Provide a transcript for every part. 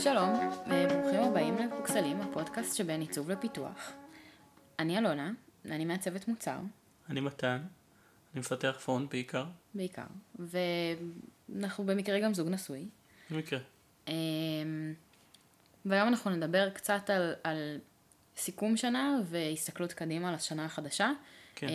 שלום, אה, ברוכים הבאים לפוקסלים, הפודקאסט שבין עיצוב לפיתוח. אני אלונה, אני מעצבת מוצר, אני מתן, אני מפתח פונט בעיקר, בעיקר, ואנחנו במקרה גם זוג נשוי. במקרה. אה, והיום אנחנו נדבר קצת על, על סיכום שנה והסתכלות קדימה לשנה החדשה. כן. אה,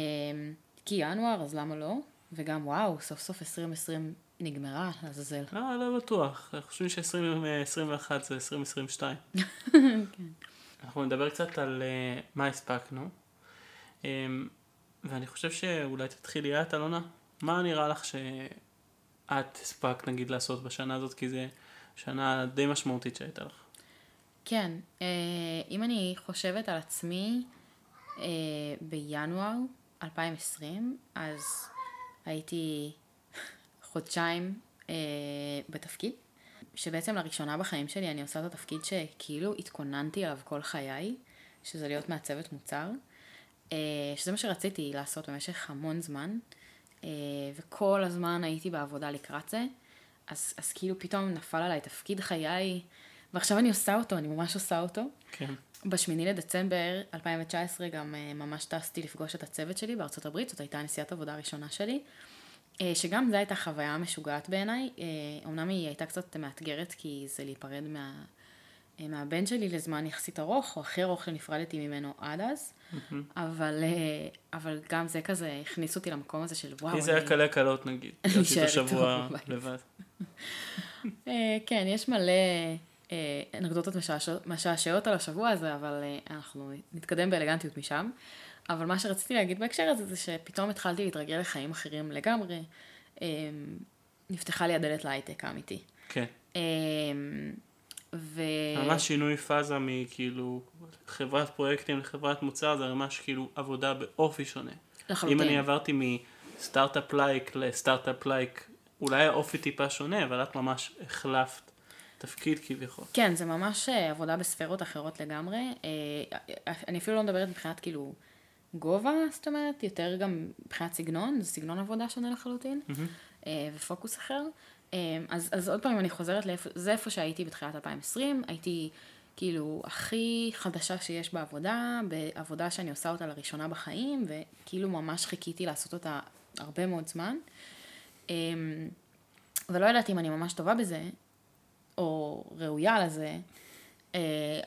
כי ינואר, אז למה לא? וגם וואו, סוף סוף 2020 נגמרה, לעזאזל. לא, לא בטוח, אנחנו חושבים ש-2021 זה 2022. אנחנו נדבר קצת על אה, מה הספקנו, אמ, ואני חושב שאולי תתחילי את, אלונה. מה נראה לך שאת הספקת, נגיד, לעשות בשנה הזאת, כי זו שנה די משמעותית שהייתה לך. כן, אה, אם אני חושבת על עצמי אה, בינואר 2020, אז הייתי חודשיים אה, בתפקיד, שבעצם לראשונה בחיים שלי אני עושה את התפקיד שכאילו התכוננתי אליו כל חיי, שזה להיות מעצבת מוצר, אה, שזה מה שרציתי לעשות במשך המון זמן, אה, וכל הזמן הייתי בעבודה לקראת זה, אז, אז כאילו פתאום נפל עליי תפקיד חיי, ועכשיו אני עושה אותו, אני ממש עושה אותו. כן. בשמיני לדצמבר 2019 גם אה, ממש טסתי לפגוש את הצוות שלי בארצות הברית, זאת הייתה נסיעת עבודה הראשונה שלי, שגם זו הייתה חוויה משוגעת בעיניי, אה, אמנם היא הייתה קצת מאתגרת כי זה להיפרד מה, אה, מהבן שלי לזמן יחסית ארוך, או הכי ארוך שנפרדתי ממנו עד אז, אבל, אה, אבל גם זה כזה הכניס אותי למקום הזה של וואו. לי זה היה קלה קלות, נגיד. להיות איתו שבוע. לבד. אה, כן, יש מלא אה, אנקדוטות משעשעות- על השבוע הזה, אבל אה, אנחנו נתקדם באלגנטיות משם. אבל מה שרציתי להגיד בהקשר הזה זה שפתאום התחלתי להתרגל לחיים אחרים לגמרי. אה, נפתחה לי הדלת להייטק האמיתי. כן. אה, ו... ממש שינוי פאזה מכאילו חברת פרויקטים לחברת מוצר, זה ממש כאילו עבודה באופי שונה. לחלוטין. אם אני עברתי מסטארט-אפ לייק לסטארט-אפ לייק, אולי האופי טיפה שונה, אבל את ממש החלפת תפקיד כביכול. כן, זה ממש אה, עבודה בספרות אחרות לגמרי. אני אפילו לא מדברת מבחינת כאילו גובה, זאת אומרת, יותר גם מבחינת סגנון, זה סגנון עבודה שונה לחלוטין, אה, ופוקוס אחר. אה, אז, אז עוד פעם, אני חוזרת לאיפה, זה איפה שהייתי בתחילת 2020, הייתי כאילו הכי חדשה שיש בעבודה, בעבודה שאני עושה אותה לראשונה בחיים, וכאילו ממש חיכיתי לעשות אותה הרבה מאוד זמן. אה, ולא ידעתי אם אני ממש טובה בזה, או ראויה לזה,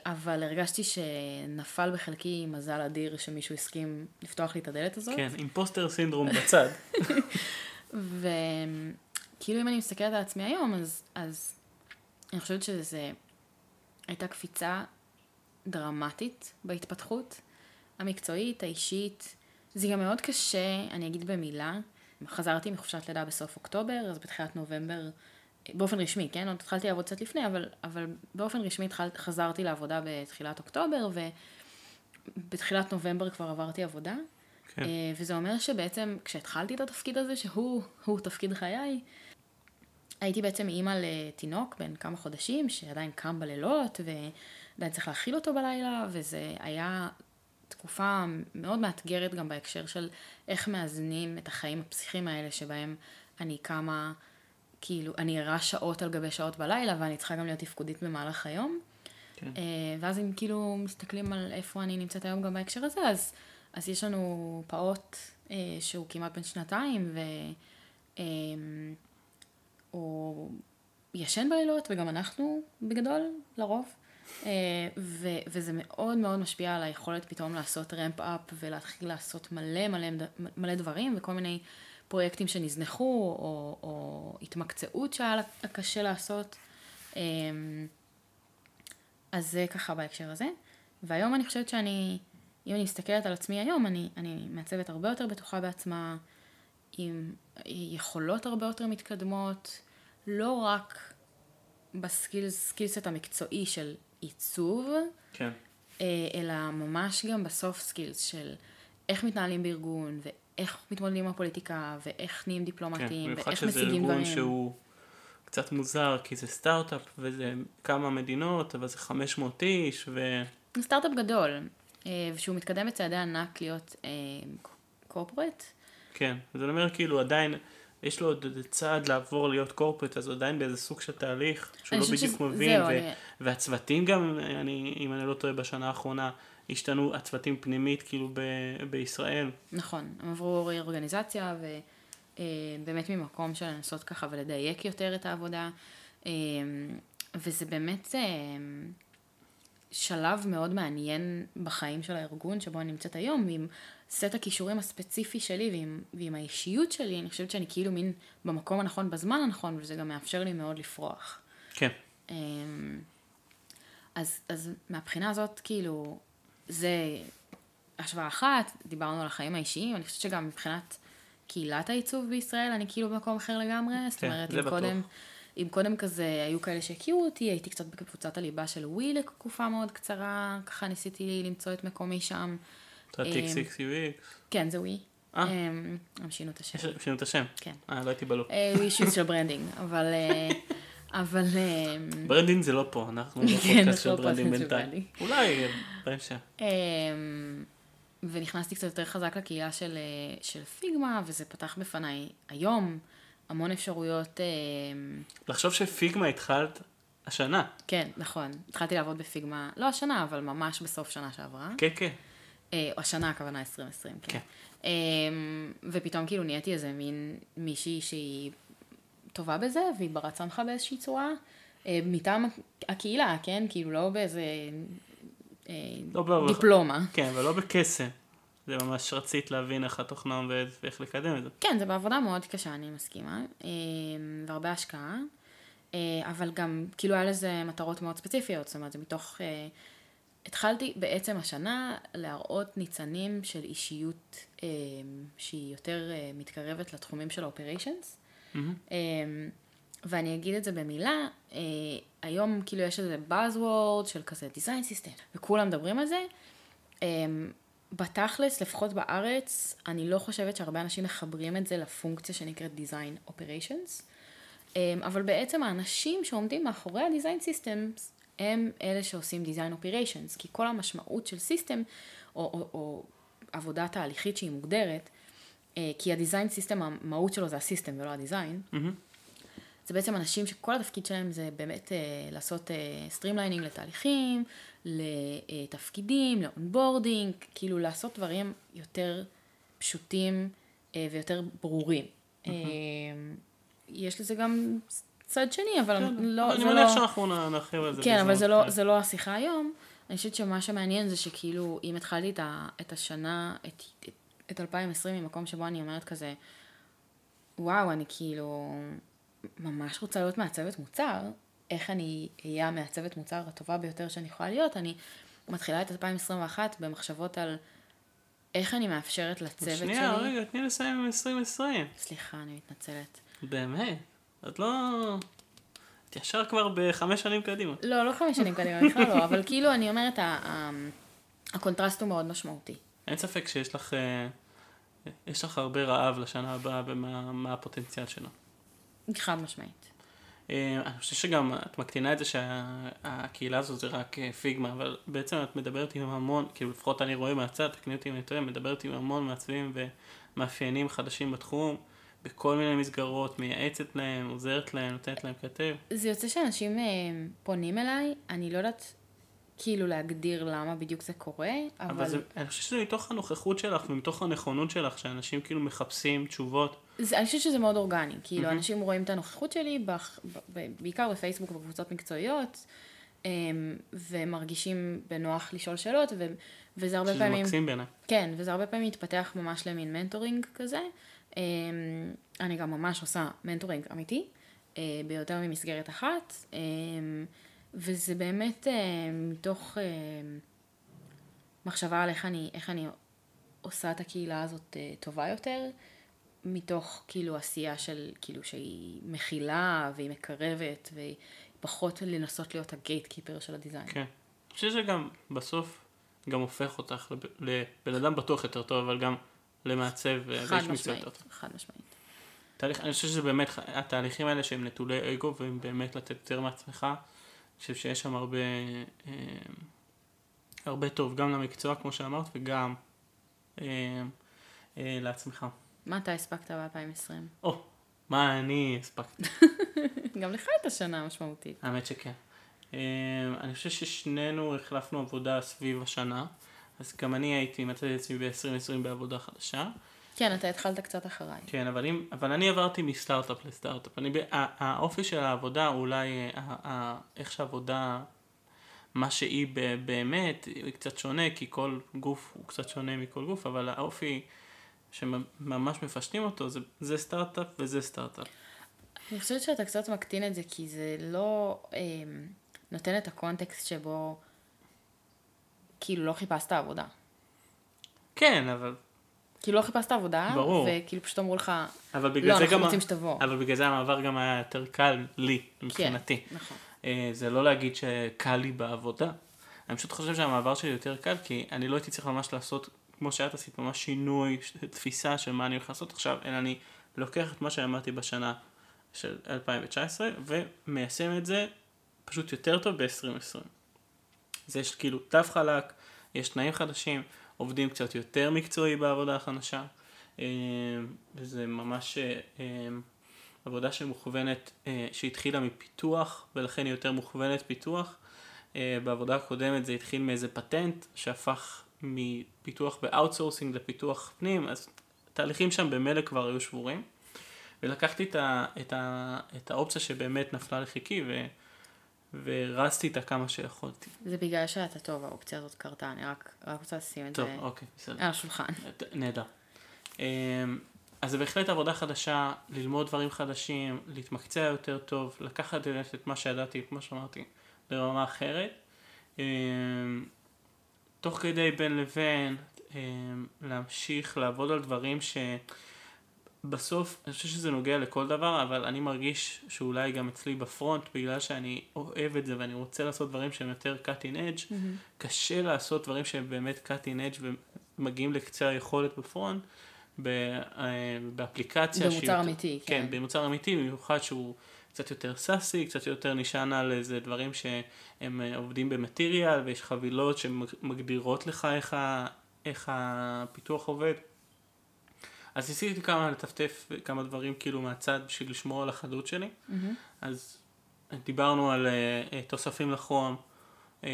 אבל הרגשתי שנפל בחלקי מזל אדיר שמישהו הסכים לפתוח לי את הדלת הזאת. כן, אימפוסטר סינדרום בצד. וכאילו אם אני מסתכלת על עצמי היום, אז, אז אני חושבת שזה הייתה קפיצה דרמטית בהתפתחות המקצועית, האישית. זה גם מאוד קשה, אני אגיד במילה. חזרתי מחופשת לידה בסוף אוקטובר, אז בתחילת נובמבר, באופן רשמי, כן? עוד התחלתי לעבוד קצת לפני, אבל, אבל באופן רשמי התחל, חזרתי לעבודה בתחילת אוקטובר, ובתחילת נובמבר כבר עברתי עבודה. כן. אה, וזה אומר שבעצם כשהתחלתי את התפקיד הזה, שהוא הוא תפקיד חיי, הייתי בעצם אימא לתינוק בן כמה חודשים, שעדיין קם בלילות, ועדיין צריך להאכיל אותו בלילה, וזה היה תקופה מאוד מאתגרת גם בהקשר של איך מאזנים את החיים הפסיכיים האלה, שבהם אני קמה, כאילו, אני ערה שעות על גבי שעות בלילה, ואני צריכה גם להיות תפקודית במהלך היום. כן. אה, ואז אם כאילו מסתכלים על איפה אני נמצאת היום גם בהקשר הזה, אז, אז יש לנו פעוט אה, שהוא כמעט בן שנתיים, ו... אה, הוא ישן בלילות, וגם אנחנו בגדול, לרוב. אה, ו, וזה מאוד מאוד משפיע על היכולת פתאום לעשות רמפ אפ ולהתחיל לעשות מלא מלא, מלא דברים וכל מיני פרויקטים שנזנחו או, או התמקצעות שהיה קשה לעשות. אה, אז זה ככה בהקשר הזה. והיום אני חושבת שאני, אם אני מסתכלת על עצמי היום, אני, אני מעצבת הרבה יותר בטוחה בעצמה, עם יכולות הרבה יותר מתקדמות, לא רק ב skill set המקצועי של עיצוב, כן. אה, אלא ממש גם ב soft skills של איך מתנהלים בארגון, ואיך מתמודדים עם הפוליטיקה, ואיך נהיים כן, דיפלומטיים, במיוחד ואיך שזה משיגים ארגון דברים. שהוא קצת מוזר, כי זה סטארט-אפ וזה כמה מדינות, אבל זה 500 איש, ו... זה סטארט-אפ גדול, אה, ושהוא מתקדם בצעדי ענק להיות corporate. כן, אז אני אומר כאילו עדיין יש לו עוד צעד לעבור להיות קורפט, אז הוא עדיין באיזה סוג של תהליך, שהוא לא בדיוק שזה- מבין, זהו, ו- אני- והצוותים גם, אני, אם אני לא טועה, בשנה האחרונה, השתנו הצוותים פנימית, כאילו, ב- בישראל. נכון, הם עברו ריאורגניזציה ובאמת ממקום של לנסות ככה ולדייק יותר את העבודה. אה, וזה באמת אה, שלב מאוד מעניין בחיים של הארגון שבו אני נמצאת היום, ועם סט הכישורים הספציפי שלי ועם, ועם האישיות שלי, אני חושבת שאני כאילו מין במקום הנכון בזמן הנכון, וזה גם מאפשר לי מאוד לפרוח. כן. אז, אז מהבחינה הזאת, כאילו, זה השוואה אחת, דיברנו על החיים האישיים, אני חושבת שגם מבחינת קהילת העיצוב בישראל, אני כאילו במקום אחר לגמרי, זאת כן, אומרת, זה אם בטוח. קודם, אם קודם כזה היו כאלה שהכירו אותי, הייתי קצת בקבוצת הליבה של ווי לתקופה מאוד קצרה, ככה ניסיתי למצוא את מקומי שם. אתה TX6UX. כן, זה ווי. אה. אמ, הם שינו את השם. שינו את השם. כן. אה, לא הייתי בלופ. ווי אישיוז של ברנדינג, אבל... אבל... אמ, ברנדינג זה לא פה, אנחנו לא כן, פודקאסט של אנחנו לא פודקאסט של בינתיים. ברנדינג. אולי אה, בהמשך. אמ, ונכנסתי קצת יותר חזק לקהילה של, אה, של פיגמה, וזה פתח בפניי היום המון אפשרויות, אמ, לחשוב שפיגמה התחלת השנה. כן, נכון, התחלתי לעבוד בפיגמה, לא השנה, אבל ממש בסוף שנה שעברה. כן, כן. אה, השנה הכוונה 2020, כן. כן. ופתאום כאילו נהייתי איזה מין מישהי שהיא טובה בזה, והיא ברת סמכה באיזושהי צורה, אה, מטעם הקהילה, כן? כאילו לא באיזה אה, לא. דיפלומה. כן, אבל לא בקסם. זה ממש רצית להבין איך התוכנה עובד ואיך לקדם את זה. כן, זה בעבודה מאוד קשה, אני מסכימה, אה, והרבה השקעה, אבל גם, כאילו היה לזה מטרות מאוד ספציפיות, זאת אומרת, זה מתוך... התחלתי בעצם השנה להראות ניצנים של אישיות שהיא יותר מתקרבת לתחומים של ה-operations. אה, ואני אגיד את זה במילה, אה, היום כאילו יש איזה buzzword של כזה design system, וכולם מדברים על זה. אה, בתכלס, לפחות בארץ, אני לא חושבת שהרבה אנשים מחברים את זה לפונקציה שנקראת design operations, אה, אבל בעצם האנשים שעומדים מאחורי ה-design systems הם אלה שעושים design operations, כי כל המשמעות של system, או, או, או עבודה תהליכית שהיא מוגדרת, כי ה-design system, המהות שלו זה ה-system ולא ה-design, זה בעצם אנשים שכל התפקיד שלהם זה באמת אה, לעשות streamlining לתהליכים, לתפקידים, ל onboarding, כאילו לעשות דברים יותר פשוטים אה, ויותר ברורים. אה, יש לזה גם צד שני, אבל לא, אני מניח לא... שאנחנו נרחיב על זה. כן, אבל זה לא, אחרת. זה לא השיחה היום. אני חושבת שמה שמעניין זה שכאילו, אם התחלתי את השנה, את, את, את 2020 ממקום שבו אני אומרת כזה, וואו, אני כאילו ממש רוצה להיות מעצבת מוצר, איך אני אהיה המעצבת מוצר הטובה ביותר שאני יכולה להיות, אני מתחילה את 2021 במחשבות על איך אני מאפשרת לצוות שנייה, שלי. רגע, תני לסיים עם 2020. סליחה, אני מתנצלת. באמת? את לא... את ישר כבר בחמש שנים קדימה. לא, לא חמש שנים קדימה, בכלל לא, אבל כאילו אני אומרת, הקונטרסט הוא מאוד משמעותי. אין ספק שיש לך... אה, יש לך הרבה רעב לשנה הבאה ומה מה הפוטנציאל שלו. חד משמעית. אה, אני חושב שגם את מקטינה את זה שהקהילה הזו זה רק אה, פיגמה, אבל בעצם את מדברת עם המון, כאילו לפחות אני רואה מהצד, תקני אותי אם אני טועה, מדברת עם המון מעצבים ומאפיינים חדשים בתחום, בכל מיני מסגרות, מייעצת להם, עוזרת להם, נותנת להם כתב. זה יוצא שאנשים אה, פונים אליי, אני לא יודעת כאילו להגדיר למה בדיוק זה קורה, אבל, אבל זה, אני חושב שזה מתוך הנוכחות שלך ומתוך הנכונות שלך, שאנשים כאילו מחפשים תשובות. זה, אני חושבת שזה מאוד אורגני, כאילו אנשים רואים את הנוכחות שלי, בח, ב, ב, בעיקר בפייסבוק ובקבוצות מקצועיות, אה, ומרגישים בנוח לשאול שאלות, ו, וזה הרבה שזה פעמים... מקסים בעיניי. כן, וזה הרבה פעמים מתפתח ממש למין mentoring כזה. אמ, אני גם ממש עושה mentoring אמיתי, אה, ביותר ממסגרת אחת, אמ, וזה באמת אה, מתוך אה, מחשבה על איך אני, איך אני עושה את הקהילה הזאת אה, טובה יותר, מתוך כאילו עשייה של, כאילו שהיא מכילה והיא מקרבת, והיא פחות לנסות להיות ה gatekeeper של ה design. כן. אני חושב שזה גם בסוף גם הופך אותך לב- לבן אדם בטוח יותר טוב, אבל גם למעצב ואיש מקצוע משמעית, יותר טוב. חד משמעית. תהליך, אני חושב שזה באמת, התהליכים האלה שהם נטולי אגו והם באמת לתת יותר מעצמך, חושב שיש שם הרבה, אה, הרבה טוב, גם למקצוע כמו שאמרת וגם אה, אה, לעצמך. מה אתה הספקת ב-2020? או, מה אני הספקתי. גם לך הייתה שנה משמעותית. האמת שכן. אה, אני חושב ששנינו החלפנו עבודה סביב השנה, אז גם אני הייתי מצאתי את עצמי ב-2020 בעבודה חדשה. כן, אתה התחלת קצת אחריי. כן, אבל, אם, אבל אני עברתי מסטארט-אפ לסטארט-אפ. אני, האופי של העבודה, אולי איך שהעבודה, מה שהיא באמת, היא קצת שונה, כי כל גוף הוא קצת שונה מכל גוף, אבל האופי שממש מפשטים אותו, זה, זה סטארט-אפ וזה סטארט-אפ. אני חושבת שאתה קצת מקטין את זה, כי זה לא אה, נותן את הקונטקסט שבו כאילו לא חיפשת עבודה. כן, אבל... כאילו לא חיפשת עבודה, ברור. וכאילו פשוט אמרו לך, אבל בגלל לא, זה אנחנו גם... רוצים שתבוא. אבל בגלל זה המעבר גם היה יותר קל לי, מבחינתי. כן, נכון. אה, זה לא להגיד שקל לי בעבודה. אני פשוט חושב שהמעבר שלי יותר קל, כי אני לא הייתי צריך ממש לעשות, כמו שאת עשית, ממש שינוי, תפיסה של מה אני הולך לעשות עכשיו, אלא אני לוקח את מה שאמרתי בשנה של 2019, ומיישם את זה פשוט יותר טוב ב-2020. זה יש כאילו תו חלק, יש תנאים חדשים, עובדים קצת יותר מקצועי בעבודה החדשה, אה, וזה ממש אה, עבודה שמוכוונת, אה, שהתחילה מפיתוח, ולכן היא יותר מוכוונת פיתוח. בעבודה הקודמת זה התחיל מאיזה פטנט שהפך מפיתוח ב outsourcing לפיתוח פנים, אז תהליכים שם במילא כבר היו שבורים. ולקחתי את, ה, את, ה, את האופציה שבאמת נפלה לחיקי, ו... ורצתי איתה כמה שיכולתי. זה בגלל שאתה טוב, האופציה הזאת קרתה, אני רק, רק רוצה לשים את טוב, זה אוקיי, בסדר. על השולחן. נהדר. אמ, אז זה בהחלט עבודה חדשה, ללמוד דברים חדשים, להתמקצע יותר טוב, לקחת את מה שידעתי, כמו שאמרתי, לרמה אחרת. אמ, תוך כדי בין לבין אמ, להמשיך לעבוד על דברים ש... בסוף, אני חושב שזה נוגע לכל דבר, אבל אני מרגיש שאולי גם אצלי בפרונט, בגלל שאני אוהב את זה ואני רוצה לעשות דברים שהם יותר cutting edge, mm-hmm. קשה לעשות דברים שהם באמת cutting edge ומגיעים לקצה היכולת בפרונט, אה, באפליקציה. במוצר שיותר, אמיתי, כן. כן, במוצר אמיתי, במיוחד שהוא קצת יותר סאסי, קצת יותר נשען על איזה דברים שהם אה, עובדים במטריאל, ויש חבילות שמגדירות לך איך, איך הפיתוח עובד. אז ניסיתי כמה לטפטף כמה דברים כאילו מהצד בשביל לשמור על החדות שלי. Mm-hmm. אז דיברנו על uh, תוספים לכרום, uh,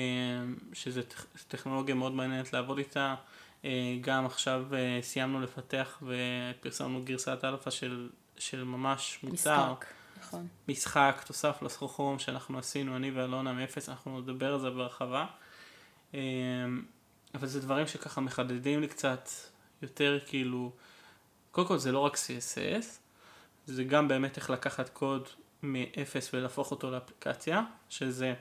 שזה טכנולוגיה מאוד מעניינת לעבוד איתה. אה, גם עכשיו אה, סיימנו לפתח ופרסמנו גרסת אלפא של, של ממש מוצר. משחק, נכון. משחק, תוסף לכרום שאנחנו עשינו, אני ואלונה מאפס, אנחנו נדבר על זה בהרחבה. אה, אבל זה דברים שככה מחדדים לי קצת יותר כאילו קודם כל זה לא רק CSS, זה גם באמת איך לקחת קוד מ-0 ולהפוך אותו לאפליקציה, שזה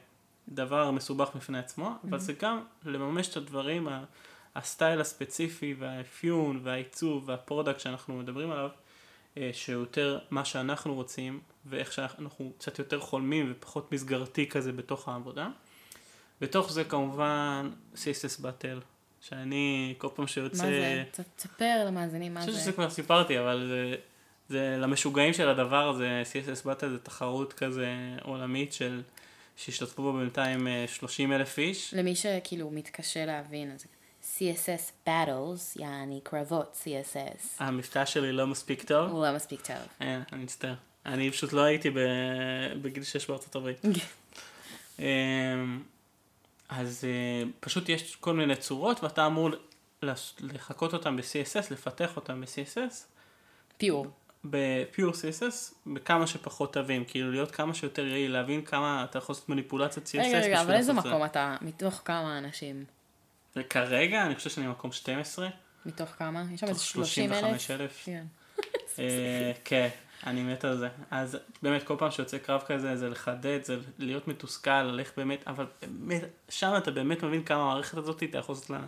דבר מסובך בפני עצמו, mm-hmm. אבל זה גם לממש את הדברים, ה style הספציפי והאפיון והעיצוב וה product שאנחנו מדברים עליו, אה, שיותר מה שאנחנו רוצים ואיך שאנחנו קצת יותר חולמים ופחות מסגרתי כזה בתוך העבודה. בתוך זה כמובן CSS Battle, שאני כל פעם שיוצא... מה זה? תספר למאזינים מה זה. אני חושב שזה כבר סיפרתי, אבל זה, זה למשוגעים של הדבר הזה, CSS Battle זה תחרות כזה עולמית של... שהשתתפו בו בינתיים 30 אה, אלף איש. למי שכאילו מתקשה להבין, אז CSS Battles, יעני קרבות CSS. המבטא שלי לא מספיק טוב? הוא לא מספיק טוב. אה, אני מצטער. אני פשוט לא הייתי בגיל 6 בארצות הברית. אז uh, פשוט יש כל מיני צורות ואתה אמור לחקות אותם ב-CSS, לפתח אותם ב-CSS. פיור. בפיור CSS, בכמה שפחות תווים, כאילו להיות כמה שיותר יעיל, להבין כמה אתה יכול לעשות מניפולציית CSS. רגע, רגע, אבל איזה מקום אתה, מתוך כמה אנשים? וכרגע אני חושב שאני מקום 12. מתוך כמה? יש שם איזה 30 אלף? 35 אלף. כן. אה. אני מת על זה. אז באמת כל פעם שיוצא קרב כזה, זה לחדד, זה להיות מתוסכל, ללכת באמת, אבל באמת, שם אתה באמת מבין כמה המערכת הזאת, אתה יכול לעשות לה...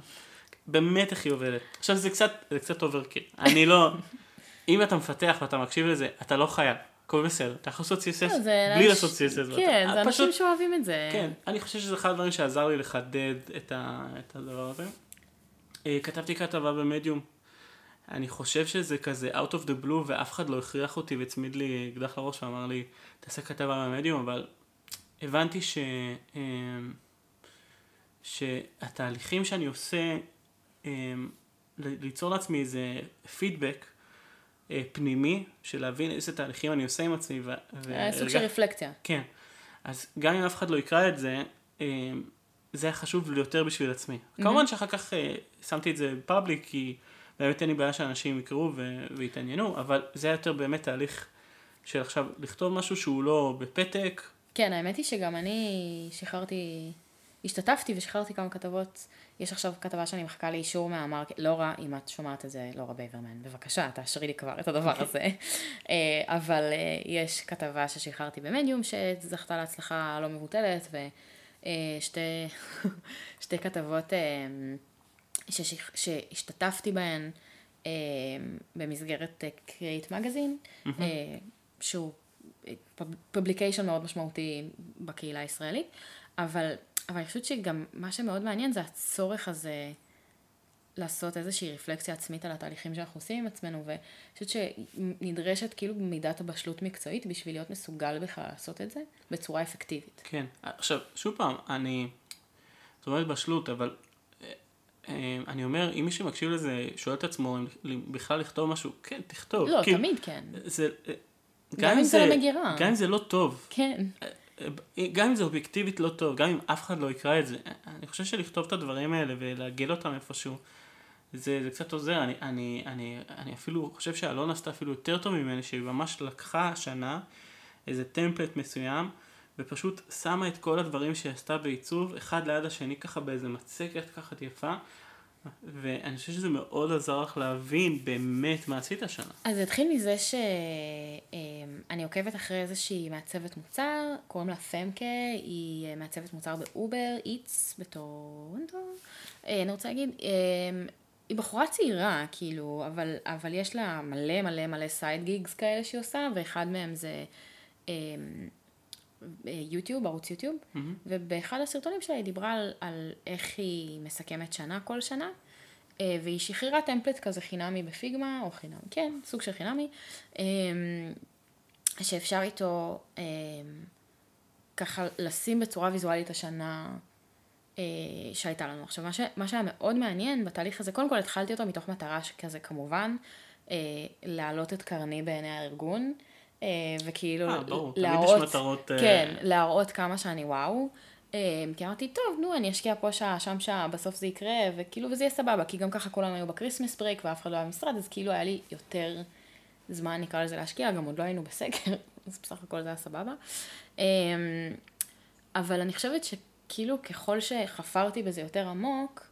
באמת איך היא עובדת. עכשיו זה קצת, זה קצת overkill. אני לא... אם אתה מפתח ואתה מקשיב לזה, אתה לא חייב. הכל בסדר, אתה יכול לעשות CSS לא, בלי לעשות CSS. כן, זה אנשים שאוהבים את זה. כן, אני חושב שזה אחד הדברים שעזר לי לחדד את הדבר הזה. אה, כתבתי כתבה במדיום אני חושב שזה כזה out of the blue ואף אחד לא הכריח אותי והצמיד לי אקדח לראש ואמר לי תעשה כתבה במדיום אבל הבנתי ש... אמ, שהתהליכים שאני עושה אמ, ליצור לעצמי איזה פידבק אה, פנימי, של להבין איזה תהליכים אני עושה עם עצמי. ו... אה, סוג של רפלקציה. כן. אז גם אם אף אחד לא יקרא את זה, אה, זה היה חשוב לי יותר בשביל עצמי. Mm-hmm. כמובן שאחר כך אה, שמתי את זה בפאבליק, כי באמת אין לי בעיה שאנשים יקראו ו- ויתעניינו, אבל זה היה יותר באמת תהליך של עכשיו לכתוב משהו שהוא לא בפתק. כן, האמת היא שגם אני שחררתי, השתתפתי ושחררתי כמה כתבות. יש עכשיו כתבה שאני מחכה לאישור מהמרקט, לורה, אם את שומעת את זה, לורה בייברמן, בבקשה, תאשרי לי כבר את הדבר הזה. אה, אבל אה, יש כתבה ששחררתי במדיום שזכתה להצלחה לא מבוטלת, ושתי שתי כתבות ששח, שהשתתפתי בהן במסגרת קריאייט מגזין, שהוא publication מאוד משמעותי בקהילה הישראלית, אבל, אבל אני חושבת שגם מה שמאוד מעניין זה הצורך הזה לעשות איזושהי רפלקציה עצמית על התהליכים שאנחנו עושים עם עצמנו, ואני חושבת שנדרשת כאילו מידת הבשלות מקצועית בשביל להיות מסוגל בכלל לעשות את זה בצורה אפקטיבית. כן, עכשיו, שוב פעם, אני, זאת אומרת בשלות, אבל אה, אני אומר, אם מי שמקשיב לזה שואל את עצמו אם בכלל לכתוב משהו, כן, תכתוב. לא, כי, תמיד כן. זה, גם, גם אם זה לא מגירה. גם אם זה לא טוב. כן. גם אם זה אובייקטיבית לא טוב, גם אם אף אחד לא יקרא את זה, אני חושב שלכתוב את הדברים האלה ולהגל אותם איפשהו, זה, זה קצת עוזר. אני, אני, אני, אני אפילו חושב שאלון עשתה אפילו יותר טוב ממני, שהיא ממש לקחה השנה איזה טמפלט מסוים, ופשוט שמה את כל הדברים שהיא עשתה בעיצוב, אחד ליד השני ככה באיזה מצקת ככה יפה. ואני חושב שזה מאוד עזר לך להבין באמת מה עשית השנה. אז אתחיל מזה שאני עוקבת אחרי איזושהי מעצבת מוצר, קוראים לה פמקה, היא מעצבת מוצר ב Uber Eats, בטורונטו. אה, אני רוצה להגיד, אה, היא בחורה צעירה, כאילו, אבל, אבל יש לה מלא מלא מלא side gigs כאלה שהיא עושה, ואחד מהם זה אה, יוטיוב, ערוץ יוטיוב, mm-hmm. ובאחד הסרטונים שלה היא דיברה על, על איך היא מסכמת שנה כל שנה, אה, והיא שחררה טמפלט כזה חינמי בפיגמה, או חינמי, כן, סוג של חינמי, אה, שאפשר איתו אה, ככה לשים בצורה ויזואלית השנה שהייתה לנו. עכשיו, מה, ש, מה שהיה מאוד מעניין בתהליך הזה, קודם כל התחלתי אותו מתוך מטרה שכזה כמובן, להעלות את קרני בעיני הארגון. וכאילו אה, ברור, להראות, תמיד יש מטרות... כן, להראות כמה שאני וואו. כי אמרתי, טוב, נו, אני אשקיע פה שעה, שם שעה, בסוף זה יקרה, וכאילו, וזה יהיה סבבה, כי גם ככה כולם היו ב Christmas break ואף אחד לא היה במשרד, אז כאילו היה לי יותר זמן, נקרא לזה, להשקיע, גם עוד לא היינו בסגר, אז בסך הכל זה היה סבבה. אבל אני חושבת שכאילו, ככל שחפרתי בזה יותר עמוק,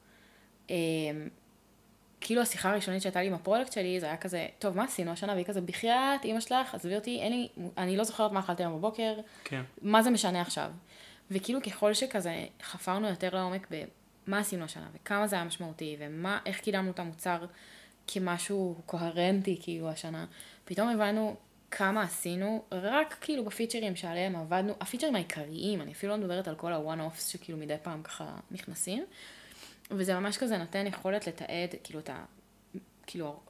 כאילו השיחה הראשונית שהייתה לי עם ה product שלי, זה היה כזה, טוב, מה עשינו השנה? והיא כזה, בחייאת, אמא שלך, עזבי אותי, אין לי, אני לא זוכרת מה אכלתי היום בבוקר, כן. מה זה משנה עכשיו? וכאילו ככל שכזה חפרנו יותר לעומק במה עשינו השנה, וכמה זה היה משמעותי, ואיך קידמנו את המוצר כמשהו קוהרנטי כאילו השנה, פתאום הבנו כמה עשינו, רק כאילו בפיצ'רים שעליהם עבדנו, הפיצ'רים העיקריים, אני אפילו לא מדברת על כל ה-one-offs שכאילו מדי פעם ככה נכנסים. וזה ממש כזה נותן יכולת לתעד, כאילו, את ה... כאילו,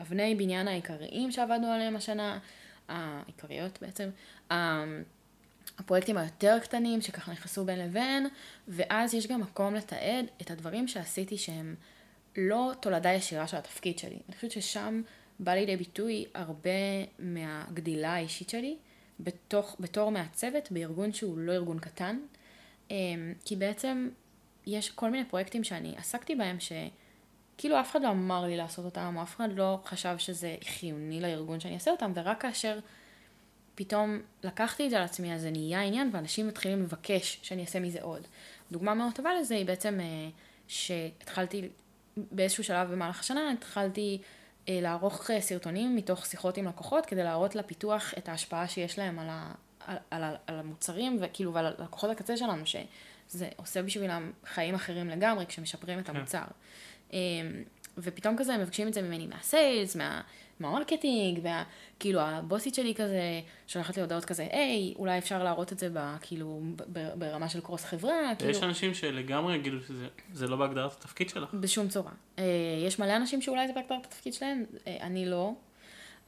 אבני בניין העיקריים שעבדנו עליהם השנה, העיקריות בעצם, הפרויקטים היותר קטנים שככה נכנסו בין לבין, ואז יש גם מקום לתעד את הדברים שעשיתי שהם לא תולדה ישירה של התפקיד שלי. אני חושבת ששם בא לידי ביטוי הרבה מהגדילה האישית שלי בתוך, בתור מעצבת בארגון שהוא לא ארגון קטן, אמ, כי בעצם יש כל מיני פרויקטים שאני עסקתי בהם שכאילו אף אחד לא אמר לי לעשות אותם, או אף אחד לא חשב שזה חיוני לארגון שאני אעשה אותם, ורק כאשר פתאום לקחתי את זה על עצמי, אז זה נהיה עניין, ואנשים מתחילים לבקש שאני אעשה מזה עוד. דוגמה מאוד טובה לזה היא בעצם אה, שהתחלתי באיזשהו שלב במהלך השנה, התחלתי אה, לערוך אה, סרטונים מתוך שיחות עם לקוחות, כדי להראות לפיתוח את ההשפעה שיש להם על, ה, על, על, על המוצרים, וכאילו, ועל לקוחות הקצה שלנו, שזה עושה בשבילם חיים אחרים לגמרי כשמשפרים את כן. המוצר. אמ, ופתאום כזה הם מבקשים את זה ממני מהסיילס, מה... מהמרקטינג, וה... כאילו הבוסית שלי כזה, שולחת לי הודעות כזה, היי, אולי אפשר להראות את זה ב, כאילו, ברמה של קרוס חברה. כאילו... יש אנשים שלגמרי יגידו שזה לא בהגדרת התפקיד שלך. בשום צורה. אה, יש מלא אנשים שאולי זה בהגדרת התפקיד שלהם, אה, אני לא.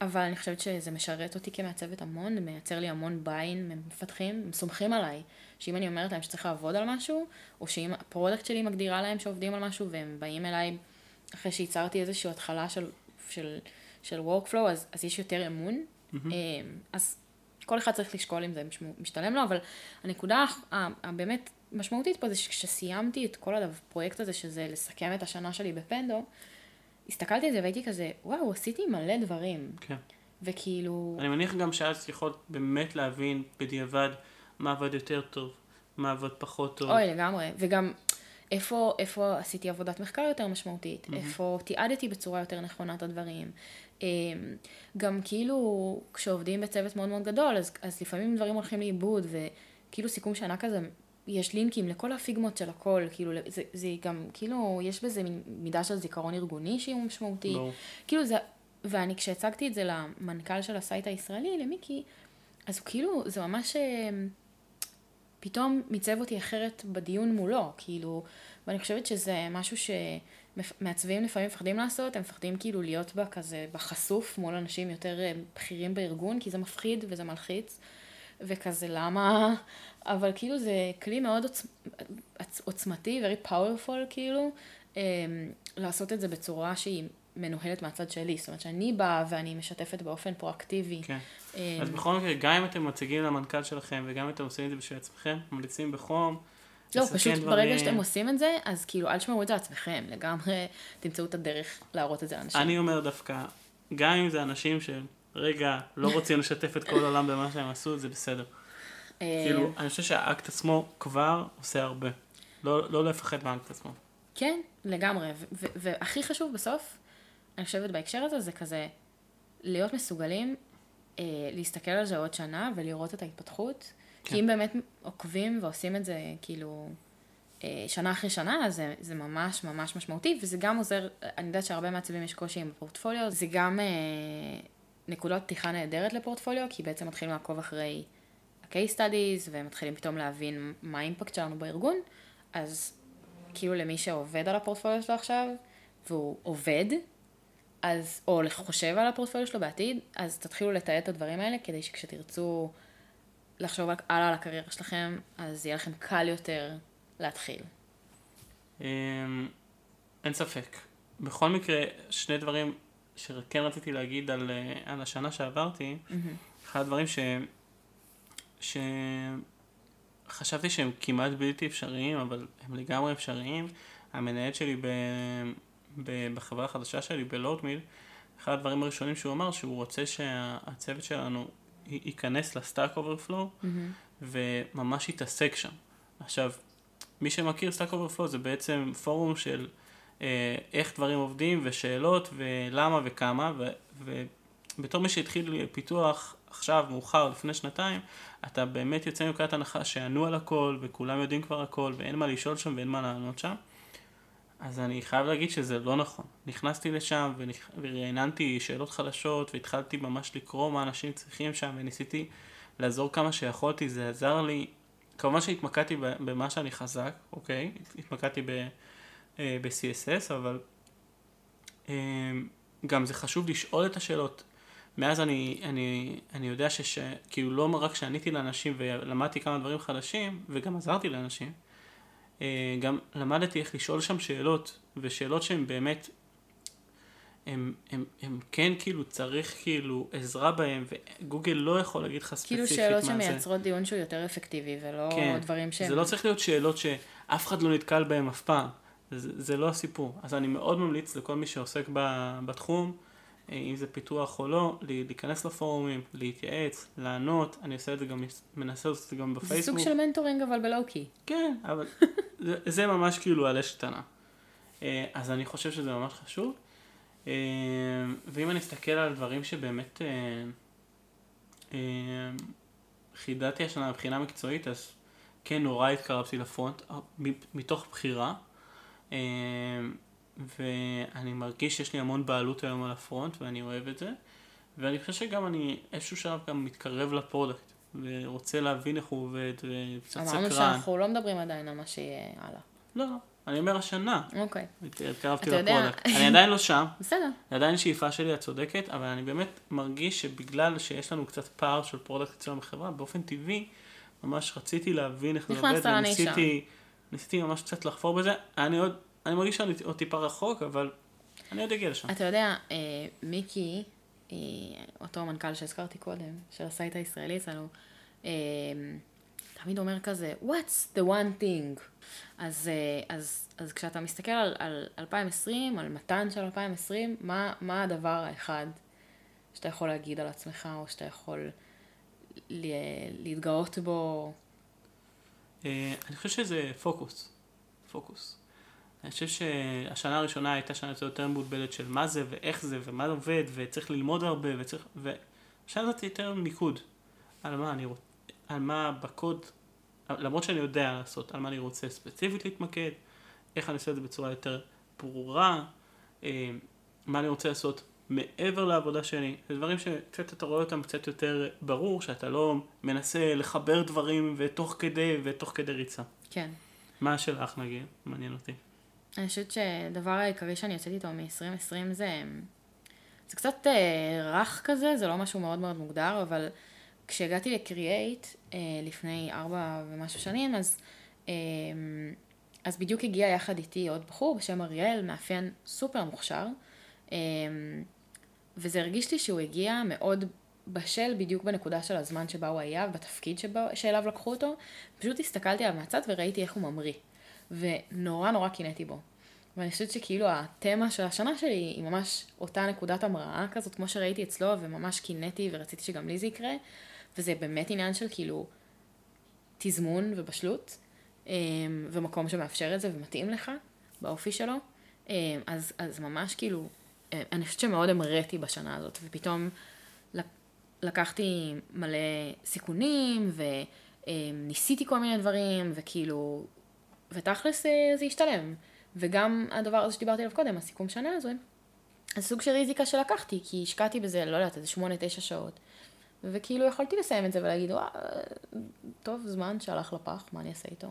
אבל אני חושבת שזה משרת אותי כמעצבת המון, מייצר לי המון buy-in ממפתחים, הם סומכים עליי, שאם אני אומרת להם שצריך לעבוד על משהו, או שאם ה product שלי מגדירה להם שעובדים על משהו, והם באים אליי אחרי שייצרתי איזושהי התחלה של, של של workflow, אז, אז יש יותר אמון. Mm-hmm. אז כל אחד צריך לשקול אם זה משתלם לו, אבל הנקודה הבאמת משמעותית פה זה שכשסיימתי את כל הפרויקט הזה, שזה לסכם את השנה שלי בפנדו, הסתכלתי על זה והייתי כזה, וואו, עשיתי מלא דברים. כן. וכאילו... אני מניח גם שאז יכולת באמת להבין בדיעבד מה עבד יותר טוב, מה עבד פחות טוב. אוי, לגמרי. וגם איפה, איפה עשיתי עבודת מחקר יותר משמעותית, mm-hmm. איפה תיעדתי בצורה יותר נכונה את הדברים. אמ, גם כאילו, כשעובדים בצוות מאוד מאוד גדול, אז, אז לפעמים דברים הולכים לאיבוד, וכאילו סיכום שנה כזה, יש לינקים לכל הפיגמות של הכל, כאילו, זה, זה גם, כאילו, יש בזה מידה של זיכרון ארגוני שהיא משמעותי. No. כאילו זה, ואני כשהצגתי את זה למנכ"ל של ה site הישראלי, למיקי, אז הוא כאילו, זה ממש... פתאום מיצב אותי אחרת בדיון מולו, כאילו, ואני חושבת שזה משהו שמעצבים לפעמים מפחדים לעשות, הם מפחדים כאילו להיות בה כזה בחשוף מול אנשים יותר אה, בכירים בארגון, כי זה מפחיד וזה מלחיץ, וכזה למה, אבל כאילו זה כלי מאוד עוצ... עוצמתי, very powerful כאילו, אמ, לעשות את זה בצורה שהיא מנוהלת מהצד שלי, זאת אומרת שאני באה ואני משתפת באופן פרואקטיבי. כן. אמ, אז בכל מקרה, גם אם אתם מציגים למנכ"ל שלכם וגם אם אתם עושים את זה בשביל עצמכם, ממליצים בחום. לא, פשוט דברים... ברגע שאתם עושים את זה, אז כאילו אל תשמעו את זה לעצמכם, לגמרי תמצאו את הדרך להראות את זה לאנשים. אני אומר דווקא, גם אם זה אנשים שרגע לא רוצים לשתף את כל העולם במה שהם עשו, זה בסדר. אה, כאילו, אני חושב שהאקט עצמו כבר עושה הרבה. לא, לא לפחד מהאקט עצמו. כן, לגמרי. והכי חשוב בסוף, אני חושבת בהקשר הזה, זה כזה להיות מסוגלים אה, להסתכל על זה עוד שנה ולראות את ההתפתחות. כן. כי אם באמת עוקבים ועושים את זה כאילו אה, שנה אחרי שנה, אז זה, זה ממש ממש משמעותי, וזה גם עוזר, אני יודעת שהרבה מעצבים יש קושי עם הפורטפוליו, זה גם אה, נקודת פתיחה נהדרת לפורטפוליו, כי בעצם מתחילים לעקוב אחרי ה-case studies, ומתחילים פתאום להבין מה האימפקט שלנו בארגון, אז כאילו למי שעובד על הפורטפוליו שלו עכשיו, והוא עובד, אז, או חושב על הפורטפוליו שלו בעתיד, אז תתחילו לתעד את הדברים האלה, כדי שכשתרצו לחשוב הלאה על הקריירה שלכם, אז יהיה לכם קל יותר להתחיל. אמ, אין ספק. בכל מקרה, שני דברים שכן רציתי להגיד על, אה, על השנה שעברתי, mm-hmm. אחד הדברים ש... שחשבתי שהם כמעט בלתי אפשריים, אבל הם לגמרי אפשריים. המנהל שלי ב... בחברה החדשה שלי, בלואודמיל, אחד הדברים הראשונים שהוא אמר, שהוא רוצה שהצוות שלנו ייכנס ל Stack Overflow, mm-hmm. וממש יתעסק שם. עכשיו, מי שמכיר Stack Overflow זה בעצם פורום של אה, איך דברים עובדים ושאלות ולמה וכמה, ו, ובתור מי שהתחיל פיתוח עכשיו, מאוחר, לפני שנתיים, אתה באמת יוצא מנקודת הנחה שענו על הכל וכולם יודעים כבר הכל ואין מה לשאול שם ואין מה לענות שם. אז אני חייב להגיד שזה לא נכון. נכנסתי לשם ורעננתי שאלות חדשות והתחלתי ממש לקרוא מה אנשים צריכים שם וניסיתי לעזור כמה שיכולתי, זה עזר לי. כמובן שהתמקדתי במה שאני חזק, אוקיי? התמקדתי אה, ב-CSS, אבל אה, גם זה חשוב לשאול את השאלות. מאז אני, אני, אני יודע שכאילו לא רק שעניתי לאנשים ולמדתי כמה דברים חדשים, וגם עזרתי לאנשים, גם למדתי איך לשאול שם שאלות, ושאלות שהן באמת, הם, הם, הם כן כאילו צריך כאילו עזרה בהם, וגוגל לא יכול להגיד לך ספציפית מה זה. כאילו שאלות שמייצרות דיון שהוא יותר אפקטיבי, ולא כן, דברים שהם... זה לא צריך להיות שאלות שאף אחד לא נתקל בהם אף פעם, זה, זה לא הסיפור. אז אני מאוד ממליץ לכל מי שעוסק בתחום, אה, אם זה פיתוח או לא, להיכנס לפורומים, להתייעץ, לענות, אני עושה את זה גם, מנסה לעשות את זה גם בפייסבוק. זה סוג של מנטורינג אבל בלואו-קי. כן, אבל זה, זה ממש כאילו על אש קטנה. אה, אז אני חושב שזה ממש חשוב. אה, ואם אני אסתכל על דברים שבאמת חידדתי השנה מבחינה מקצועית, אז כן, נורא התקרבתי ל front, מתוך בחירה. ואני מרגיש שיש לי המון בעלות היום על ה front, ואני אוהב את זה. ואני חושב שגם אני איזשהו שלב גם מתקרב ל product, ורוצה להבין איך הוא עובד, וקצת סקרן. אמרנו שאנחנו לא מדברים עדיין על מה שיהיה הלאה. לא, לא. אני אומר השנה. אוקיי. התקרבתי ל product. אני עדיין לא שם. בסדר. עדיין שאיפה שלי, את צודקת, אבל אני באמת מרגיש שבגלל שיש לנו קצת פער של product אצלנו בחברה, באופן טבעי, ממש רציתי להבין איך זה עובד, וניסיתי ניסיתי ממש קצת לחפור בזה. אני עוד אני מרגיש שאני עוד טיפה רחוק, אבל אני עוד אגיע לשם. אתה יודע, אה, מיקי אותו מנכ"ל שהזכרתי קודם, של ה site הישראלי אצלנו, אה, תמיד אומר כזה, what's the one thing? אז, אה, אז, אז כשאתה מסתכל על, על 2020, על מתן של 2020, מה, מה הדבר האחד שאתה יכול להגיד על עצמך, או שאתה יכול להתגאות בו? אני חושב שזה פוקוס. פוקוס. אני חושב שהשנה הראשונה הייתה שנה יותר מבולבלת של מה זה ואיך זה ומה עובד וצריך ללמוד הרבה וצריך... והשנה הזאת יותר מיקוד על מה אני רוצה, על מה בקוד, למרות שאני יודע לעשות, על מה אני רוצה ספציפית להתמקד, איך אני עושה את זה בצורה יותר ברורה, אה, מה אני רוצה לעשות מעבר לעבודה שלי, זה דברים שקצת אתה רואה אותם קצת יותר ברור, שאתה לא מנסה לחבר דברים ותוך כדי ותוך כדי ריצה. כן. מה שלך נגיד? מעניין אותי. אני חושבת שהדבר העיקרי שאני יוצאת איתו מ-2020 זה, זה קצת אה, רך כזה, זה לא משהו מאוד מאוד מוגדר, אבל כשהגעתי לקריאייט אה, לפני ארבע ומשהו שנים, אז, אה, אז בדיוק הגיע יחד איתי עוד בחור בשם אריאל, מאפיין סופר מוכשר, אה, וזה הרגיש לי שהוא הגיע מאוד בשל בדיוק בנקודה של הזמן שבה הוא היה, ובתפקיד שבה, שאליו לקחו אותו. פשוט הסתכלתי עליו מהצד וראיתי איך הוא ממריא. ונורא נורא קינאתי בו. ואני חושבת שכאילו התמה של השנה שלי היא ממש אותה נקודת המראה כזאת, כמו שראיתי אצלו, וממש קינאתי ורציתי שגם לי זה יקרה. וזה באמת עניין של כאילו תזמון ובשלות, אמ, ומקום שמאפשר את זה ומתאים לך באופי שלו. אמ, אז, אז ממש כאילו, אה, אני חושבת שמאוד המראתי בשנה הזאת, ופתאום לקחתי מלא סיכונים, וניסיתי כל מיני דברים, וכאילו, ותכלס אה, זה השתלם. וגם הדבר הזה שדיברתי עליו קודם, הסיכום שנה הזה, זה סוג של ריזיקה שלקחתי, כי השקעתי בזה, לא יודעת, איזה שמונה, תשע שעות. וכאילו יכולתי לסיים את זה ולהגיד, וואה, טוב, זמן שהלך לפח, מה אני אעשה איתו?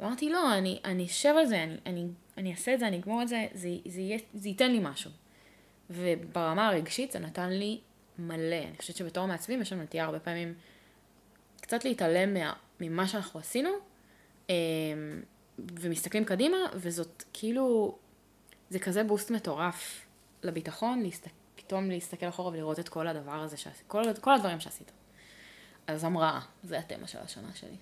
ואמרתי, לא, אני, אני אשב על זה, אני, אני, אני אעשה את זה, אני אגמור את זה, זה, זה, יהיה, זה ייתן לי משהו. וברמה הרגשית זה נתן לי מלא. אני חושבת שבתור מעצבים יש לנו נטייה הרבה פעמים קצת להתעלם מה, ממה שאנחנו עשינו, אמ, ומסתכלים קדימה, וזאת כאילו, זה כזה בוסט מטורף לביטחון, להסת... פתאום להסתכל אחורה ולראות את כל הדבר הזה, שעשית, כל, כל הדברים שעשית. אז המראה, זה התמה של השנה שלי.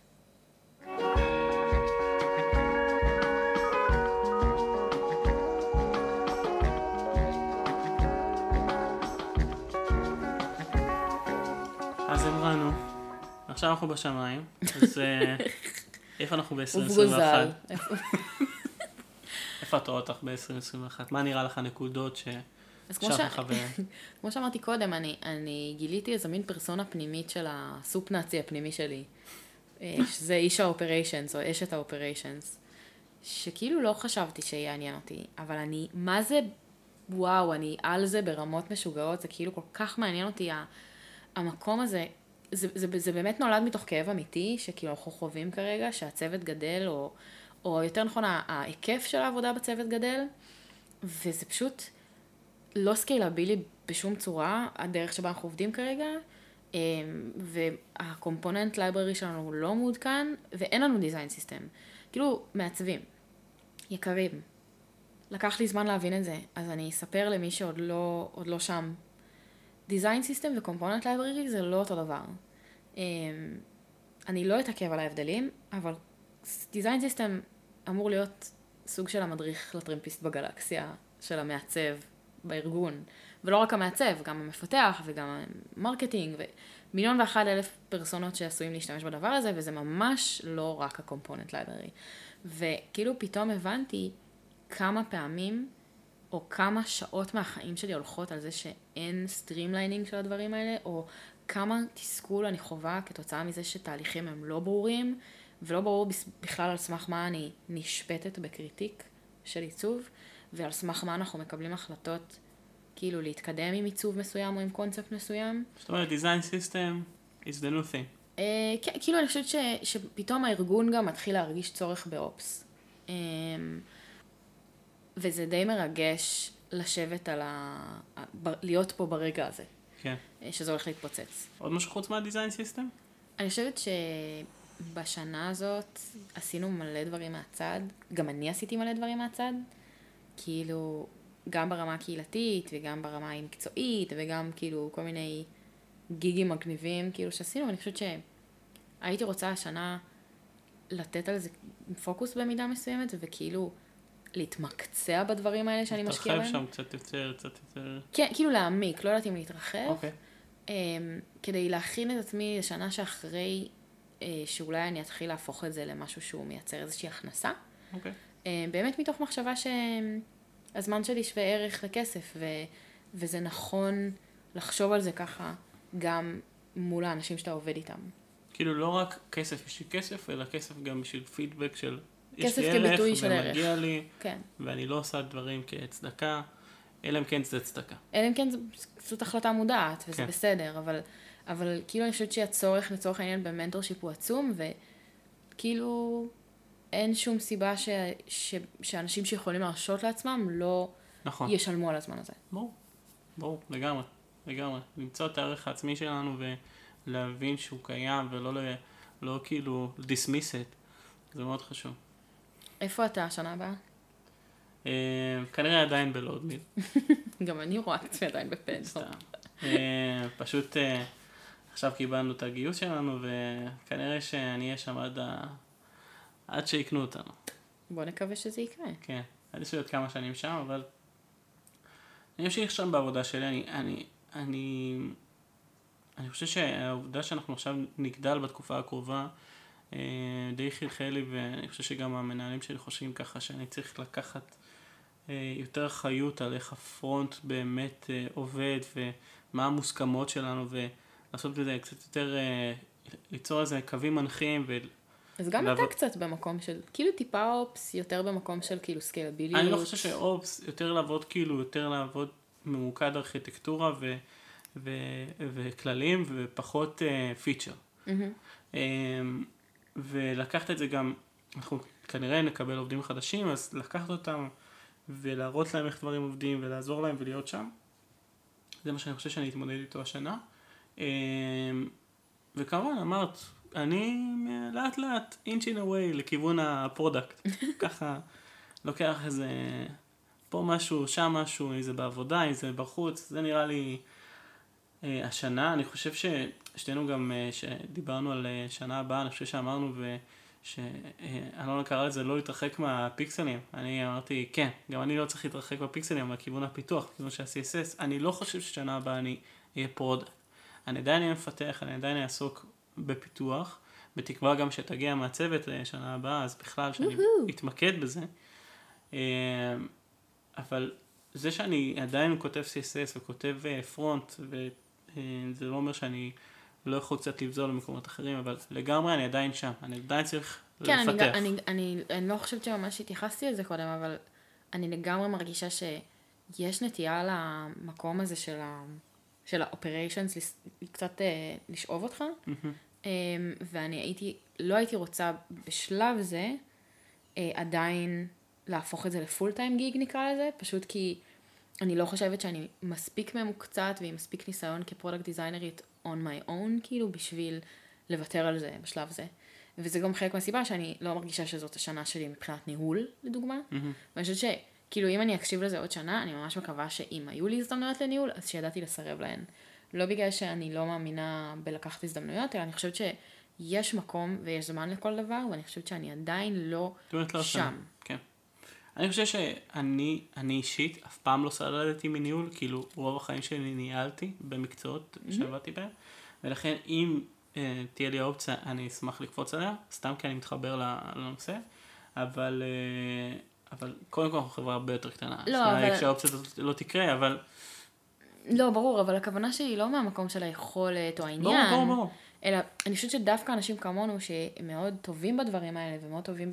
אז אמרנו, עכשיו אנחנו בשמיים, אז אה, איפה אנחנו ב-2021? איפה את רואה אותך ב-2021? מה נראה לך נקודות ש... אז כמו, ש... כמו שאמרתי קודם, אני, אני גיליתי איזה מין פרסונה פנימית של הסופ נאצי הפנימי שלי, אה, שזה איש האופריישנס או אשת האופריישנס, שכאילו לא חשבתי שיעניין אותי, אבל אני, מה זה, וואו, אני על זה ברמות משוגעות, זה כאילו כל כך מעניין אותי המקום הזה, זה, זה, זה, באמת נולד מתוך כאב אמיתי, שכאילו אנחנו חווים כרגע, שהצוות גדל, או, או יותר נכון, ההיקף של העבודה בצוות גדל, וזה פשוט לא scalable בשום צורה, הדרך שבה אנחנו עובדים כרגע, אמ, וה component library שלנו לא מעודכן, ואין לנו design system. כאילו, מעצבים, יקרים. לקח לי זמן להבין את זה, אז אני אספר למי שעוד לא, לא שם design system ו component library זה לא אותו דבר. אמ, אני לא אתעכב על ההבדלים, אבל design system אמור להיות סוג של המדריך לטרמפיסט בגלקסיה של המעצב בארגון. ולא רק המעצב, גם המפתח וגם ה marketing ומיליון ואחת אלף פרסונות שעשויים להשתמש בדבר הזה, וזה ממש לא רק ה component library. וכאילו פתאום הבנתי כמה פעמים או כמה שעות מהחיים שלי הולכות על זה שאין streamlining של הדברים האלה, או כמה תסכול אני חווה כתוצאה מזה שתהליכים הם לא ברורים, ולא ברור בכלל על סמך מה אני נשפטת ב critique של עיצוב, ועל סמך מה אנחנו מקבלים החלטות כאילו להתקדם עם עיצוב מסוים או עם קונספט מסוים. זאת אומרת, design system is the new thing. Uh, כן, כאילו אני חושבת ש, שפתאום הארגון גם מתחיל להרגיש צורך ב ops. Um, וזה די מרגש לשבת על ה... להיות פה ברגע הזה. כן. שזה הולך להתפוצץ. עוד משהו חוץ מהדיזיין סיסטם? אני חושבת שבשנה הזאת עשינו מלא דברים מהצד, גם אני עשיתי מלא דברים מהצד. כאילו, גם ברמה הקהילתית, וגם ברמה המקצועית, וגם כאילו כל מיני גיגים מגניבים כאילו שעשינו, ואני חושבת שהייתי רוצה השנה לתת על זה פוקוס במידה מסוימת, וכאילו להתמקצע בדברים האלה שאני משקיעה בהם. להתרחב שם קצת יותר, קצת יותר... כן, כאילו להעמיק, לא יודעת אם להתרחב. אוקיי. um, כדי להכין את עצמי לשנה שאחרי, uh, שאולי אני אתחיל להפוך את זה למשהו שהוא מייצר איזושהי הכנסה. אוקיי. Uh, באמת מתוך מחשבה שהזמן שלי שווה ערך לכסף, ו, וזה נכון לחשוב על זה ככה גם מול האנשים שאתה עובד איתם. כאילו לא רק כסף בשביל כסף, אלא כסף גם בשביל פידבק של... יש כסף לי ערך כביטוי של ערך. ומגיע לי, כן. ואני לא עושה דברים כצדקה, אלא אם כן זה צדקה. אלא אם כן זו- זאת החלטה מודעת, וזה כן. בסדר, אבל, אבל כאילו אני חושבת שהצורך לצורך העניין במנטורשיפ הוא עצום, וכאילו אין שום סיבה ש, ש, שאנשים שיכולים להרשות לעצמם לא נכון. ישלמו על הזמן הזה. ברור, ברור, לגמרי, לגמרי. למצוא את הערך העצמי שלנו ולהבין שהוא קיים ולא ל- לא כאילו dismiss it, זה מאוד חשוב. איפה אתה השנה הבאה? אה, כנראה עדיין בלודמיל. גם אני רואה את עצמי עדיין בפנדו. סתם. אה, פשוט אה, עכשיו קיבלנו את הגיוס שלנו וכנראה שאני אהיה שם עד, ה... עד שיקנו אותנו. בוא נקווה שזה יקרה. כן, עד יש לי עוד כמה שנים שם, אבל אני אמשיך שם בעבודה שלי, אני, אני, אני, אני חושב שהעובדה שאנחנו עכשיו נגדל בתקופה הקרובה די חלחל לי, ואני חושב שגם המנהלים שלי חושבים ככה, שאני צריך לקחת אה, יותר אחריות על איך הפרונט באמת אה, עובד, ומה המוסכמות שלנו, ולעשות בזה קצת יותר, אה, ליצור איזה קווים מנחים, ו... אז גם לעבוד- אתה קצת במקום של, כאילו טיפה אופס, יותר במקום של כאילו סקיילביליות. אני לא חושב שאופס, יותר לעבוד כאילו, יותר לעבוד ממוקד ארכיטקטורה ו, ו, וכללים ופחות פיצ'ר. מהמם. ולקחת את זה גם, אנחנו כנראה נקבל עובדים חדשים, אז לקחת אותם ולהראות להם איך דברים עובדים ולעזור להם ולהיות שם. זה מה שאני חושב שאני אתמודד איתו השנה. אמ, וכמובן, אמרת, אני לאט לאט, inching away, לכיוון ה product. ככה לוקח איזה, פה משהו, שם משהו, אם זה בעבודה, אם זה בחוץ, זה נראה לי אה, השנה. אני חושב ששתינו גם, אה, שדיברנו על אה, שנה הבאה, אני חושב שאמרנו ו... שאלונה קרא לזה לא להתרחק מהפיקסלים. אני אמרתי, כן, גם אני לא צריך להתרחק מהפיקסלים, מהכיוון הפיתוח, מכיוון שה-CSS. אני לא חושב ששנה הבאה אני אהיה product. אני עדיין אהיה מפתח, אני עדיין אעסוק בפיתוח, בתקווה גם שתגיע מהצוות לשנה הבאה, אז בכלל שאני. אתמקד בזה. אה, אבל זה שאני עדיין כותב CSS וכותב אה, front, וזה לא אומר שאני לא יכול קצת לזלוג למקומות אחרים, אבל לגמרי אני עדיין שם, אני עדיין צריך כן, אני, לפתח. גם- אני, אני, אני לא חושבת שממש התייחסתי לזה קודם, אבל אני לגמרי מרגישה שיש נטייה למקום הזה של, ה, של ה-operations קצת אה, לשאוב אותך, מהמם. אה, ואני הייתי, לא הייתי רוצה בשלב זה אה, עדיין להפוך את זה ל full time gig נקרא לזה, פשוט כי אני לא חושבת שאני מספיק ממוקצעת ועם מספיק ניסיון כ product designer ית on my own, כאילו, בשביל לוותר על זה בשלב זה. וזה גם חלק מהסיבה שאני לא מרגישה שזאת השנה שלי מבחינת ניהול, לדוגמה. מהמם. ואני חושבת שכאילו אם אני אקשיב לזה עוד שנה, אני ממש מקווה שאם היו לי הזדמנויות לניהול, אז שידעתי לסרב להן. לא בגלל שאני לא מאמינה בלקחת הזדמנויות, אלא אני חושבת שיש מקום ויש זמן לכל דבר, ואני חושבת שאני עדיין לא לא שם. שם. כן. אני חושב שאני, אני אישית, אף פעם לא סלדתי מניהול, כאילו רוב החיים שלי ניהלתי במקצועות שעבדתי בהם, ולכן אם אה, תהיה לי האופציה, אני אשמח לקפוץ עליה, סתם כי אני מתחבר לנושא, אבל, אה, אבל קודם כל אנחנו חברה הרבה יותר קטנה. לא, אז אבל- כשהאופציה הזאת לא תקרה, אבל... לא, ברור, אבל הכוונה שלי לא מהמקום של היכולת או ברור, העניין. ברור, ברור. אלא אני חושבת שדווקא אנשים כמונו שמאוד טובים בדברים האלה ומאוד טובים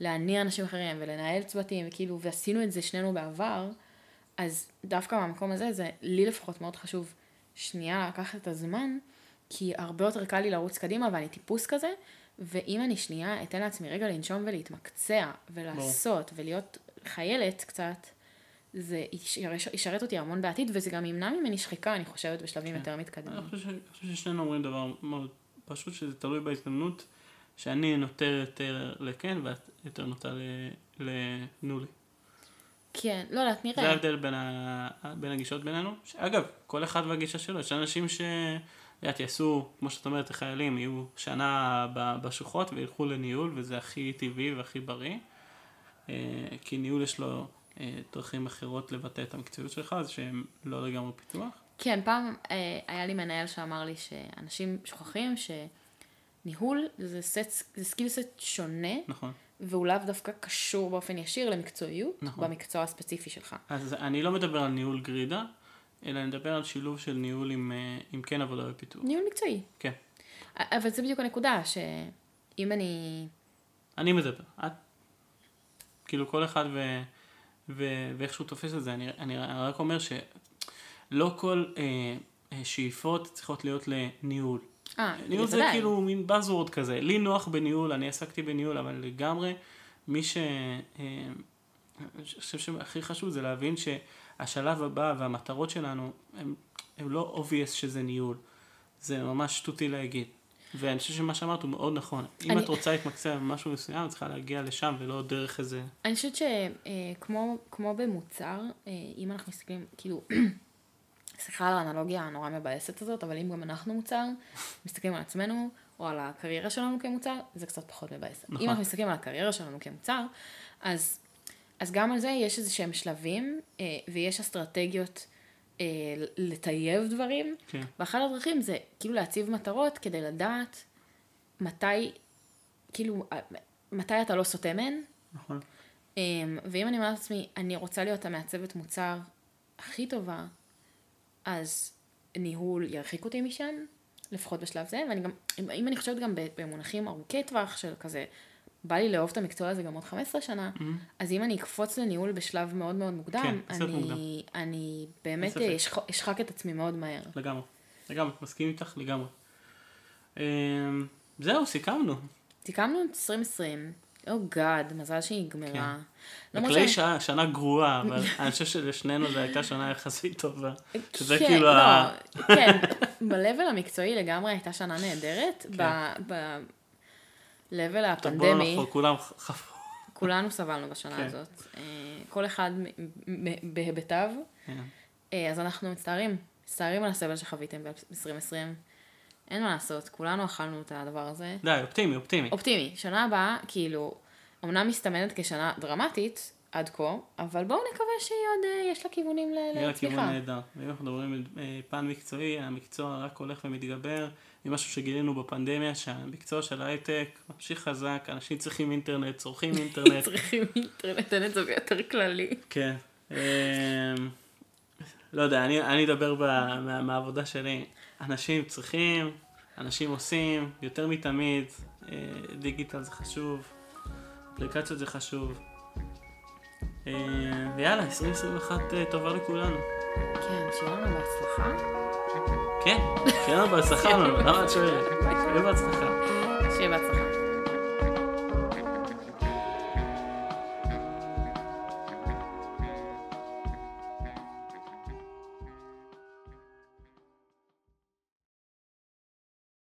בלהניע אנשים אחרים ולנהל צוותים וכאילו ועשינו את זה שנינו בעבר, אז דווקא מהמקום הזה זה לי לפחות מאוד חשוב שנייה לקחת את הזמן, כי הרבה יותר קל לי לרוץ קדימה ואני טיפוס כזה, ואם אני שנייה אתן לעצמי רגע לנשום ולהתמקצע ולעשות ולהיות חיילת קצת, זה ישרת, ישרת אותי המון בעתיד וזה גם ימנע ממני שחיקה אני חושבת בשלבים כן. יותר מתקדמים. אני חושב ש- אני חושב ששנינו אומרים דבר מאוד פשוט, שזה תלוי בהזדמנות, שאני נוטה יותר לכן ואת יותר נוטה לנולי. כן, לא יודעת, נראה. זה ההבדל בין, ה... בין הגישות בינינו. אגב, כל אחד והגישה שלו, יש אנשים ש... יודעת, יעשו, כמו שאת אומרת, החיילים יהיו שנה בשוחות וילכו לניהול, וזה הכי טבעי והכי בריא. אה, כי ניהול יש לו אה, דרכים אחרות לבטא את המקצועיות שלך, אז שהם לא לגמרי פיתוח. כן, פעם אה, היה לי מנהל שאמר לי שאנשים שוכחים שניהול זה, סט, זה skill set שונה. נכון. והוא לאו דווקא קשור באופן ישיר למקצועיות, נכון. במקצוע הספציפי שלך. אז אני לא מדבר על ניהול גרידה, אלא אני מדבר על שילוב של ניהול עם, עם כן עבודה ופיתוח. ניהול מקצועי. כן. אבל זה בדיוק הנקודה, שאם אני... אני מדבר. את כאילו כל אחד ו, ו, ואיך שהוא תופס את זה, אני, אני רק אומר שלא כל אה, אה שאיפות צריכות להיות לניהול. אה, ניהול זה כאילו מין buzzword כזה, לי נוח בניהול, אני עסקתי בניהול, אבל לגמרי מי ש... אה, אני חושב שהכי חשוב זה להבין שהשלב הבא והמטרות שלנו הם, הם לא obvious שזה ניהול, זה ממש שטותי להגיד. ואני חושב שמה שאמרת הוא מאוד נכון. אם אני... את רוצה להתמקצע במשהו מסוים, את צריכה להגיע לשם ולא דרך איזה... אני חושבת שכמו אה, במוצר, אם אנחנו מסתכלים, כאילו, סליחה על האנלוגיה הנורא מבאסת הזאת, אבל אם גם אנחנו מוצר, מסתכלים על עצמנו, או על הקריירה שלנו כמוצר, זה קצת פחות מבאס. נכון. אם אנחנו מסתכלים על הקריירה שלנו כמוצר, אז, אז גם על זה יש איזה שהם שלבים, אה, ויש אסטרטגיות אה, לטייב דברים, כן. ואחת הדרכים זה כאילו להציב מטרות כדי לדעת מתי, כאילו, אה, מתי אתה לא סוטה מהן. נכון. אה, ואם אני אומרת לעצמי, אני רוצה להיות המעצבת מוצר הכי טובה, אז ניהול ירחיק אותי משם, לפחות בשלב זה, ואני גם, אם אני חושבת גם במונחים ארוכי טווח של כזה, בא לי לאהוב את המקצוע הזה גם עוד 15 שנה, mm-hmm. אז אם אני אקפוץ לניהול בשלב מאוד מאוד מוקדם, כן, אני, מוקדם. אני באמת אשחק את עצמי מאוד מהר. לגמרי, לגמרי, מסכים איתך לגמרי. אמ, זהו, סיכמנו. סיכמנו את 2020. או oh גאד, מזל שהיא נגמרה. כן. בכלי שנה, שנה גרועה, אבל אני חושב שלשנינו זו הייתה שנה יחסית טובה. שזה כן, כאילו לא, ה... כן, ב-level המקצועי לגמרי הייתה שנה נהדרת. כן. ב-level הפנדמי. כולם חפרו. כולנו סבלנו בשנה כן. הזאת. אה, כל אחד בהיבטיו. כן. אה, אז אנחנו מצטערים, מצטערים על הסבל שחוויתם ב-2020. אין מה לעשות, כולנו אכלנו את הדבר הזה. די, אופטימי, אופטימי. אופטימי. שנה הבאה, כאילו, אמנם מסתמנת כשנה דרמטית, עד כה, אבל בואו נקווה שהיא עוד, אה, יש לה כיוונים לצמיחה. יהיה לה כיוון נהדר. ואם אנחנו מדברים על אה, פן מקצועי, המקצוע רק הולך ומתגבר. זה משהו שגילינו בפנדמיה, שהמקצוע של ההייטק ממשיך חזק, אנשים צריכים אינטרנט, צורכים אינטרנט. צריכים אינטרנט, את זה יותר כללי. כן. אמ, לא יודע, אני אדבר מהעבודה שלי. אנשים צריכים, אנשים עושים, יותר מתמיד, אה, דיגיטל זה חשוב, אפליקציות זה חשוב. אה, ויאללה, 2021 אה, טובה לכולנו. כן, שיהיה לנו בהצלחה. כן, שיהיה לנו בהצלחה, למה את שואלת? שיהיה בהצלחה. שיהיה בהצלחה.